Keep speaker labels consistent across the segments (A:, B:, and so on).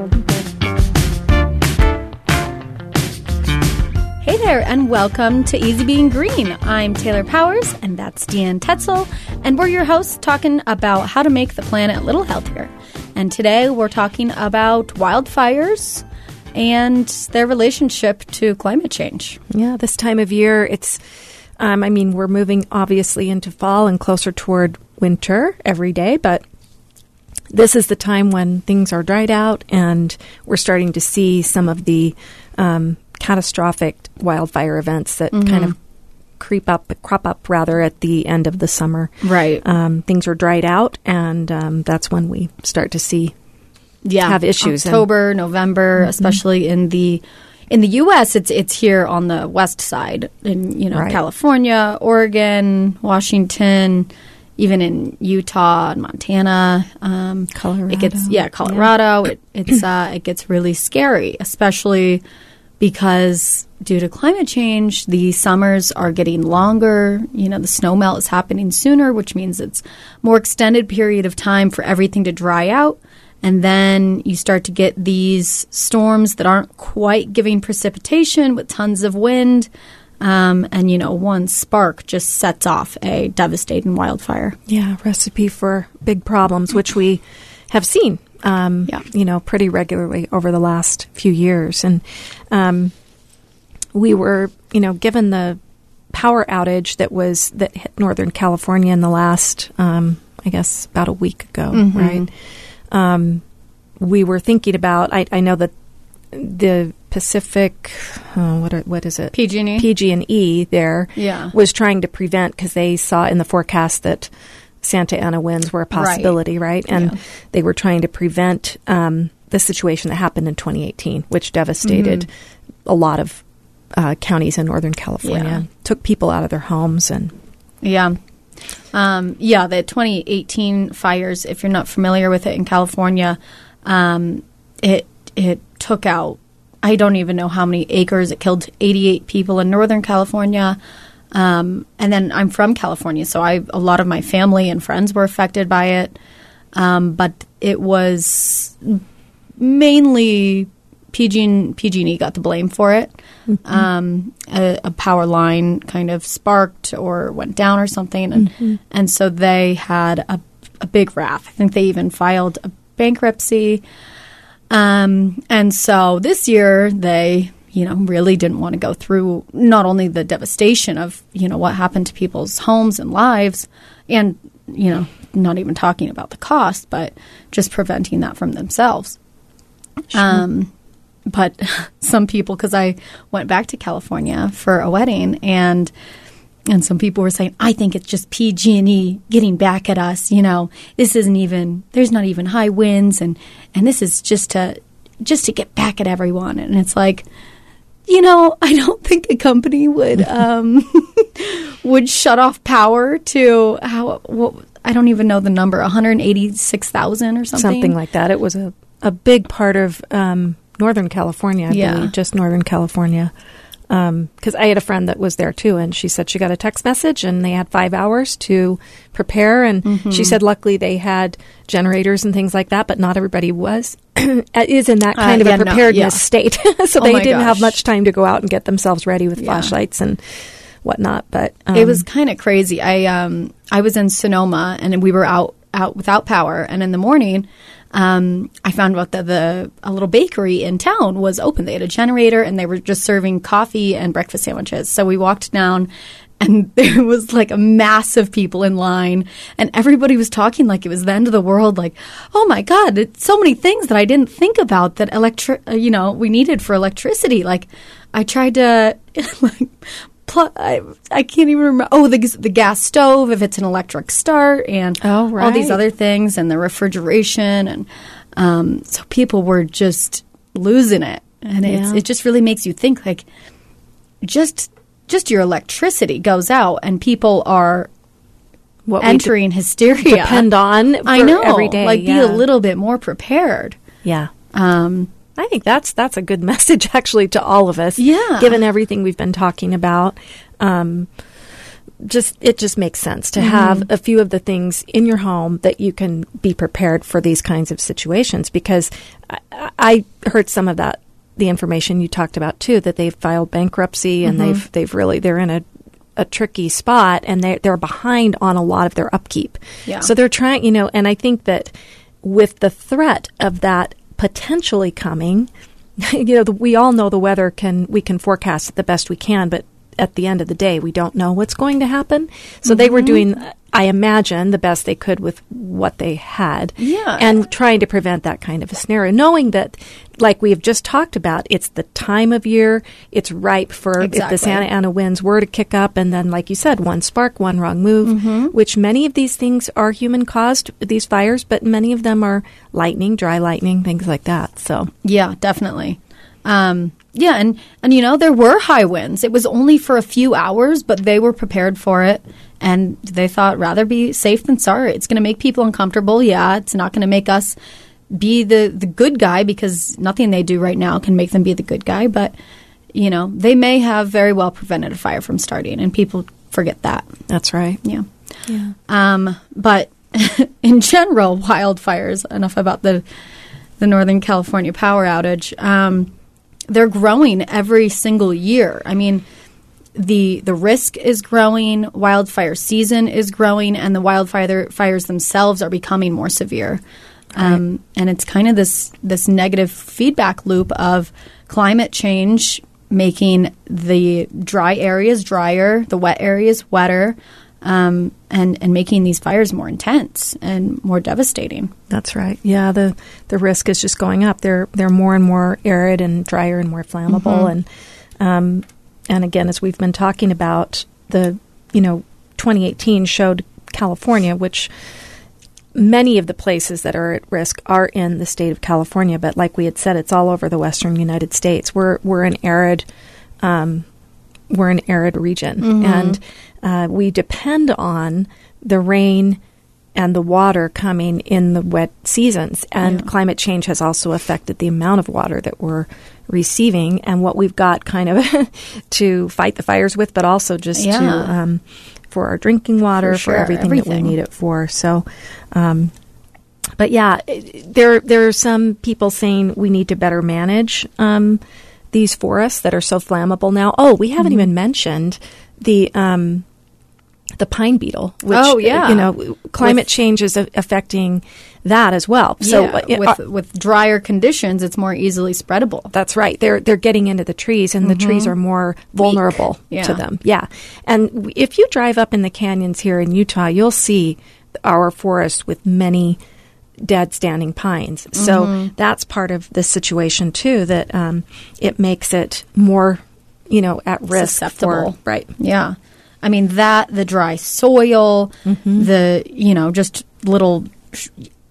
A: Hey there, and welcome to Easy Being Green. I'm Taylor Powers, and that's Deanne Tetzel, and we're your hosts talking about how to make the planet a little healthier. And today we're talking about wildfires and their relationship to climate change.
B: Yeah, this time of year, it's, um, I mean, we're moving obviously into fall and closer toward winter every day, but this is the time when things are dried out and we're starting to see some of the um, catastrophic wildfire events that
A: Mm-hmm.
B: kind of creep up, crop up rather at the end of the summer.
A: Right.
B: Um, things are dried out, and um, that's when we start to see
A: yeah,
B: have issues and-
A: October, November, especially in the in the U.S. It's it's here on the west side in you know
B: Right.
A: California, Oregon, Washington, even in Utah and Montana. Um,
B: Colorado.
A: It gets yeah, Colorado. It it's uh, it gets really scary, especially because due to climate change, the summers are getting longer. You know, the snow melt is happening sooner, which means it's more extended period of time for everything to dry out. And then you start to get these storms that aren't quite giving precipitation with tons of wind. Um, and, you know, one spark just sets off a devastating wildfire.
B: Yeah, recipe for big problems, which we have seen, um,
A: Yeah.
B: you know, pretty regularly over the last few years. And um, we were, you know, given the power outage that was that hit Northern California in the last, um, I guess, about a week ago, right? Um, we were thinking about. I, I know that the Pacific, uh, what are, what is it?
A: PG&E?
B: PG and E there
A: Yeah.
B: was trying to prevent because they saw in the forecast that Santa Ana winds were a possibility, right? And
A: Yeah.
B: they were trying to prevent um, the situation that happened in 2018, which devastated
A: Mm-hmm.
B: a lot of uh, counties in Northern California,
A: Yeah.
B: took people out of their homes, and
A: Yeah. Um, yeah, the 2018 fires, if you're not familiar with it in California, um, it it took out I don't even know how many acres. It killed 88 people in Northern California. Um, and then I'm from California, so I a lot of my family and friends were affected by it. Um, but it was mainly PG PG&E got the blame for it. Um, a, a power line kind of sparked or went down or something, and and so they had a, a big wrath. I think they even filed a bankruptcy. Um, and so this year they, you know, really didn't want to go through not only the devastation of, you know, what happened to people's homes and lives and, you know, not even talking about the cost, but just preventing that from themselves. Um, but some people, because I went back to California for a wedding and and some people were saying, I think it's just PG&E getting back at us. You know, this isn't even, there's not even high winds and, and this is just to, just to get back at everyone. And it's like, you know, I don't think a company would, um, would shut off power to how, what, I don't even know the number, 186,000 or something.
B: something like that. It was a, a big part of um, Northern California, I
A: Yeah.
B: believe, just Northern California. Because I had a friend that was there too, and she said she got a text message, and they had five hours to prepare. And
A: Mm-hmm.
B: she said, luckily, they had generators and things like that, but not everybody was is in that
A: Uh,
B: kind of
A: yeah,
B: a
A: no,
B: preparedness
A: yeah.
B: state, so
A: Oh
B: they didn't have much time to go out and get themselves ready with
A: Yeah.
B: flashlights and whatnot. But um,
A: it was kind of crazy. I um I was in Sonoma and we were out out without power, and in the morning, um, I found out that the a little bakery in town was open. They had a generator, and they were just serving coffee and breakfast sandwiches. So we walked down. And there was like a mass of people in line, and everybody was talking like it was the end of the world. Like, oh my god, it's so many things that I didn't think about that electric, uh, you know, we needed for electricity. Like, I tried to like pl- I, I can't even remember. Oh, the, the gas stove, if it's an electric start, and
B: Oh,
A: all these other things, and the refrigeration. And um, so people were just losing it. And it's,
B: Yeah.
A: it just really makes you think like, just just your electricity goes out, and people are
B: What
A: entering hysteria.
B: depend on
A: I know.
B: every day.
A: Like, be a little bit more prepared.
B: Yeah.
A: Um,
B: I think that's that's a good message actually to all of us.
A: Yeah.
B: Given everything we've been talking about, um, just it just makes sense to have a few of the things in your home that you can be prepared for these kinds of situations. Because I, I heard some of that the information you talked about too that they've filed bankruptcy and they've they've really they're in a a tricky spot and they they're behind on a lot of their upkeep.
A: Yeah.
B: So they're trying, you know, and I think that with the threat of that potentially coming, you know, the, we all know the weather can we can forecast it the best we can, but at the end of the day, we don't know what's going to happen. So they
A: Mm-hmm.
B: were doing, I imagine, the best they could with what they had,
A: Yeah.
B: and trying to prevent that kind of a scenario, knowing that, like we have just talked about, it's the time of year, it's ripe for if the Santa Ana winds were to kick up, and then, like you said, one spark, one wrong move,
A: Mm-hmm.
B: which many of these things are human caused, these fires, but many of them are lightning, dry lightning, things like that. So,
A: Yeah, definitely. Um, yeah, and and you know there were high winds. It was only for a few hours, but they were prepared for it, and they thought rather be safe than sorry. It's going to make people uncomfortable. Yeah, it's not going to make us be the the good guy because nothing they do right now can make them be the good guy. But you know they may have very well prevented a fire from starting, and people forget that.
B: that's right.
A: Yeah.
B: Yeah.
A: Um, but in general, wildfires. Enough about the the Northern California power outage. Um, they're growing every single year. I mean, the the risk is growing. Wildfire season is growing, and the wildfire fires themselves are becoming more severe. Um, and it's kind of this this negative feedback loop of climate change making the dry areas drier, the wet areas wetter, um, and and making these fires more intense and more devastating.
B: That's right. Yeah, the the risk is just going up. They're they're more and more arid and drier and more flammable and um, and again, as we've been talking about, the you know 2018 showed California, which many of the places that are at risk are in the state of California. But like we had said, it's all over the western United States. We're we're an arid um, we're an arid region, and uh, we depend on the rain and the water coming in the wet seasons. And
A: Yeah.
B: climate change has also affected the amount of water that we're receiving and what we've got kind of to fight the fires with, but also just to um, for our drinking water,
A: For
B: for,
A: sure,
B: everything, that we need it for. So. Um, but yeah, there there are some people saying we need to better manage um, these forests that are so flammable now. Oh, we
A: Mm-hmm.
B: haven't even mentioned the um, the pine beetle. Which,
A: Oh, yeah.
B: you know, climate
A: With-
B: change is a- affecting that as well. So
A: yeah,
B: uh,
A: with
B: uh,
A: with drier conditions, it's more easily spreadable.
B: that's right. They're they're getting into the trees, and the trees are more vulnerable
A: Mm-hmm. Yeah.
B: to them. Yeah, and if you drive up in the canyons here in Utah, you'll see our forests with many dead standing pines. So
A: Mm-hmm.
B: that's part of the situation too. That um, it makes it more, you know, at risk
A: Susceptible.
B: for right.
A: Yeah. I mean that the dry soil, the you know just little,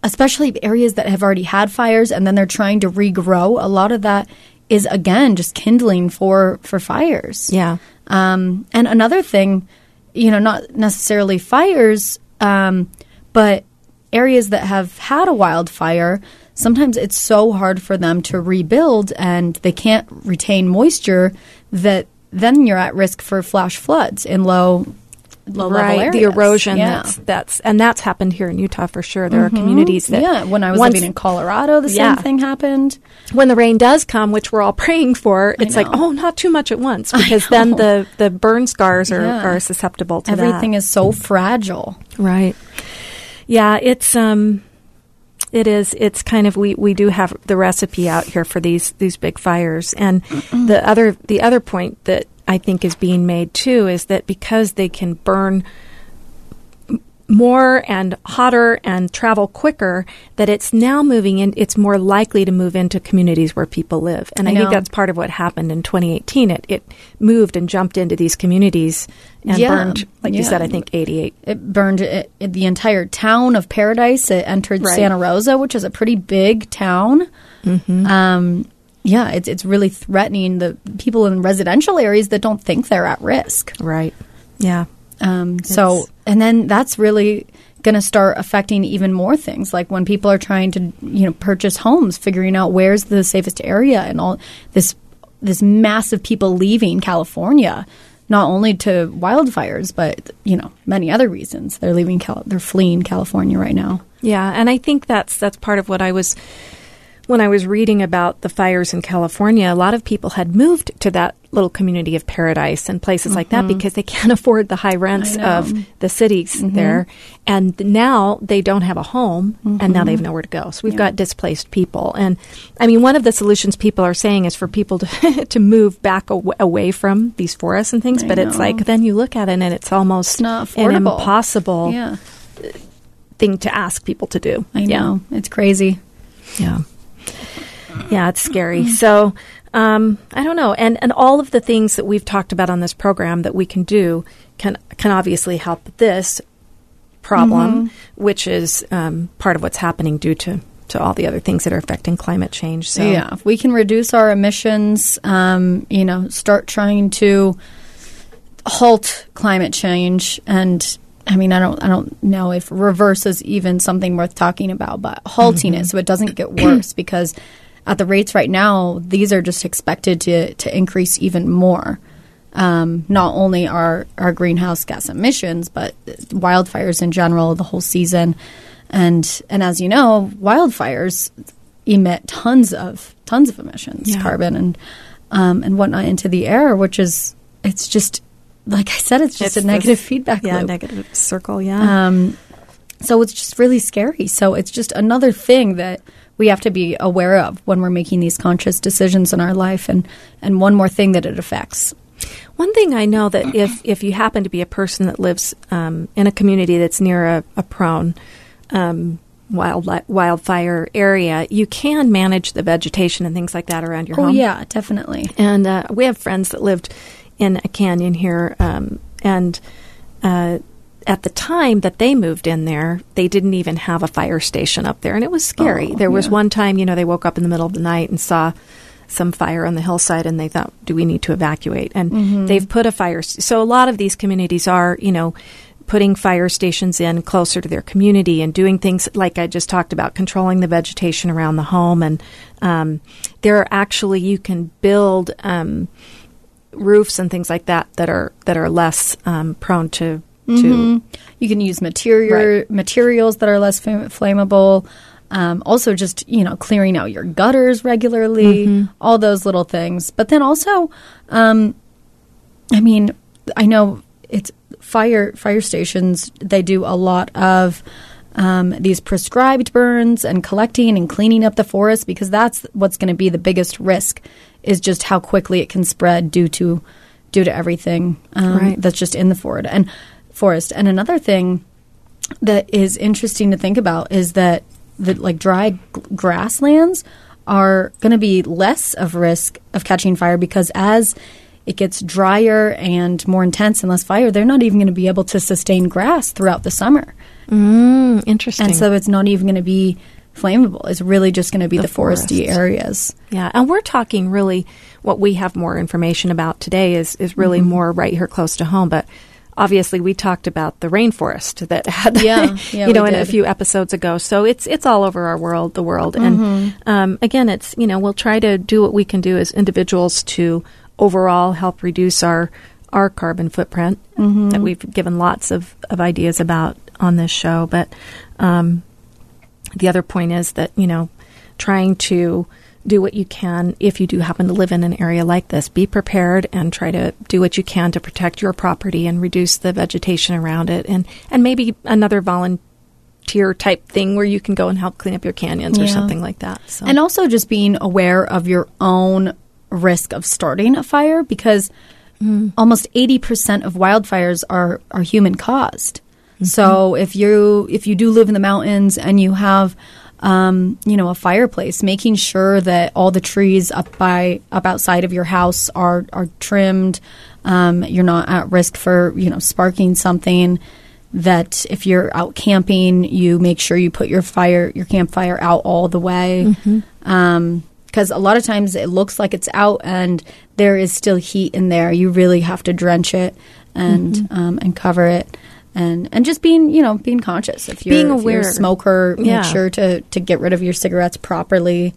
A: especially areas that have already had fires and then they're trying to regrow. A lot of that is again just kindling for for fires.
B: Yeah.
A: Um, and another thing, you know, not necessarily fires, um, but areas that have had a wildfire, sometimes it's so hard for them to rebuild and they can't retain moisture that then you're at risk for flash floods in low low level
B: right,
A: areas.
B: the erosion
A: Yeah.
B: that's that's and that's happened here in Utah for sure. There are mm-hmm. communities that
A: yeah, when I was
B: once-
A: living in Colorado, the
B: Yeah.
A: same thing happened.
B: when the rain does come, which we're all praying for, it's like, oh, not too much at once, because then the, the burn scars are,
A: Yeah.
B: are susceptible to
A: Everything
B: that.
A: is so fragile.
B: right. Yeah, it's um, it is. It's kind of we we do have the recipe out here for these these big fires, and the other the other point that I think is being made too is that because they can burn more and hotter and travel quicker, that it's now moving in. It's more likely to move into communities where people live, and I,
A: I
B: think that's part of what happened in 2018. It it moved and jumped into these communities and
A: Yeah.
B: burned, like you said, I think 88.
A: It burned it, it- the entire town of Paradise. It entered
B: Right.
A: Santa Rosa, which is a pretty big town.
B: Mm-hmm.
A: Um, yeah, it's it's really threatening the people in residential areas that don't think they're at risk.
B: Right. Yeah.
A: Um, so, and then that's really going to start affecting even more things, like when people are trying to, you know, purchase homes, figuring out where's the safest area, and all this this massive people leaving California, not only to wildfires, but you know, many other reasons. They're leaving, Cal- they're fleeing California right now.
B: Yeah, and I think that's that's part of what I was when I was reading about the fires in California. A lot of people had moved to that little community of paradise and places like that because they can't afford the high rents
A: Mm-hmm. Know.
B: of the cities there, and now they don't have a home, and now they have nowhere to go. So we've
A: Mm-hmm. Yeah.
B: got displaced people, and I mean, one of the solutions people are saying is for people to to move back aw- away from these forests and things.
A: I
B: but it's like then you look at it and it's almost
A: It's
B: an impossible
A: Yeah,
B: thing to ask people to do.
A: I
B: Yeah.
A: know it's crazy.
B: Yeah. Yeah, it's scary. So, um, I don't know. And and all of the things that we've talked about on this program that we can do can can obviously help this problem, which is um, part of what's happening due to to all the other things that are affecting climate change. So
A: yeah, if we can reduce our emissions, um, you know, start trying to halt climate change, and I mean, I don't, I don't know if reverse is even something worth talking about, but halting it so it doesn't get worse because at the rates right now, these are just expected to to increase even more. Um, not only our our greenhouse gas emissions, but wildfires in general, the whole season, and and as you know, wildfires emit tons of tons of emissions,
B: Yeah.
A: carbon and um, and whatnot into the air, which is it's just like I said, it's just
B: It's
A: a negative
B: this-
A: feedback
B: yeah,
A: loop.
B: negative circle. Yeah.
A: Um, so it's just really scary. So it's just another thing that we have to be aware of when we're making these conscious decisions in our life, and and one more thing that it affects.
B: One thing I know that if if you happen to be a person that lives um, in a community that's near a, a prone um, wild wildfire area, you can manage the vegetation and things like that around your
A: Oh
B: home.
A: yeah, definitely.
B: And uh, we have friends that lived in a canyon here, um, and uh, at the time that they moved in there, they didn't even have a fire station up there, and it was scary.
A: Oh,
B: there was
A: yeah.
B: one time, you know, they woke up in the middle of the night and saw some fire on the hillside, and they thought, "Do we need to evacuate?" And
A: Mm-hmm.
B: they've put a fire. So a lot of these communities are, you know. Putting fire stations in closer to their community and doing things like I just talked about, controlling the vegetation around the home, and um, there are actually you can build um, roofs and things like that that are that are less um, prone to to
A: You can use material
B: Right.
A: materials that are less fam- flammable. Um, also, just you know, clearing out your gutters regularly,
B: Mm-hmm.
A: all those little things. But then also, um, I mean, I know it's fire fire stations. They do a lot of um, these prescribed burns and collecting and cleaning up the forest because that's what's going to be the biggest risk. Is just how quickly it can spread due to due to everything um,
B: Right.
A: that's just in the forest and forest. And another thing that is interesting to think about is that the like dry g- grasslands are going to be less of risk of catching fire because as it gets drier and more intense and less fire, they're not even going to be able to sustain grass throughout the summer.
B: mm, interesting.
A: And so it's not even going to be flammable. It's really just going to be the,
B: The
A: foresty
B: forest.
A: areas.
B: Yeah, and we're talking really what we have more information about today is is really
A: Mm-hmm.
B: more right here close to home, but obviously we talked about the rainforest that had
A: Yeah, yeah,
B: you know in a few episodes ago. So it's it's all over our world, the world. And
A: Mm-hmm.
B: um, again, it's you know, we'll try to do what we can do as individuals to overall help reduce our our carbon footprint
A: Mm-hmm.
B: that we've given lots of, of ideas about on this show. But um, the other point is that you know trying to do what you can if you do happen to live in an area like this be prepared and try to do what you can to protect your property and reduce the vegetation around it and and maybe another volunteer type thing where you can go and help clean up your canyons or something like that. So.
A: And also just being aware of your own risk of starting a fire because mm. almost 80% of wildfires are, are human caused. Mm-hmm. So if you if you do live in the mountains and you have um, you know a fireplace, making sure that all the trees up by up outside of your house are are trimmed, um, you're not at risk for you know sparking something. That if you're out camping, you make sure you put your fire your campfire out all the way because a lot of times it looks like it's out and there is still heat in there. You really have to drench it and um, and cover it. And, and just being you know being conscious if you're,
B: Being
A: if you're a smoker
B: Yeah.
A: make sure to, to get rid of your cigarettes properly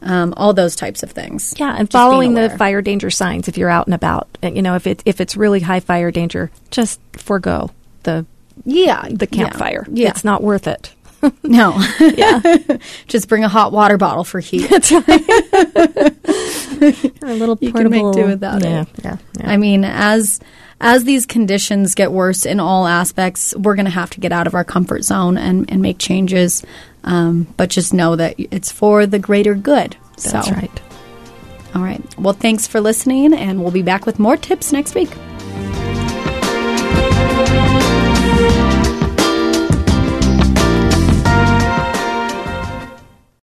A: um, all those types of things
B: Yeah, and
A: Just
B: following the fire danger signs if you're out and about. You know, if it if it's really high fire danger, just forego the
A: yeah
B: the campfire.
A: yeah,
B: It's not worth it.
A: no
B: Yeah,
A: just bring a hot water bottle for heat
B: that's right. or a little
A: You can
B: portable.
A: make do without
B: yeah,
A: it.
B: Yeah, yeah.
A: I mean, as as these conditions get worse in all aspects, we're going to have to get out of our comfort zone and, and make changes. Um, but just know that it's for the greater good.
B: that's
A: so,
B: right.
A: All right. Well, thanks for listening, and we'll be back with more tips next week.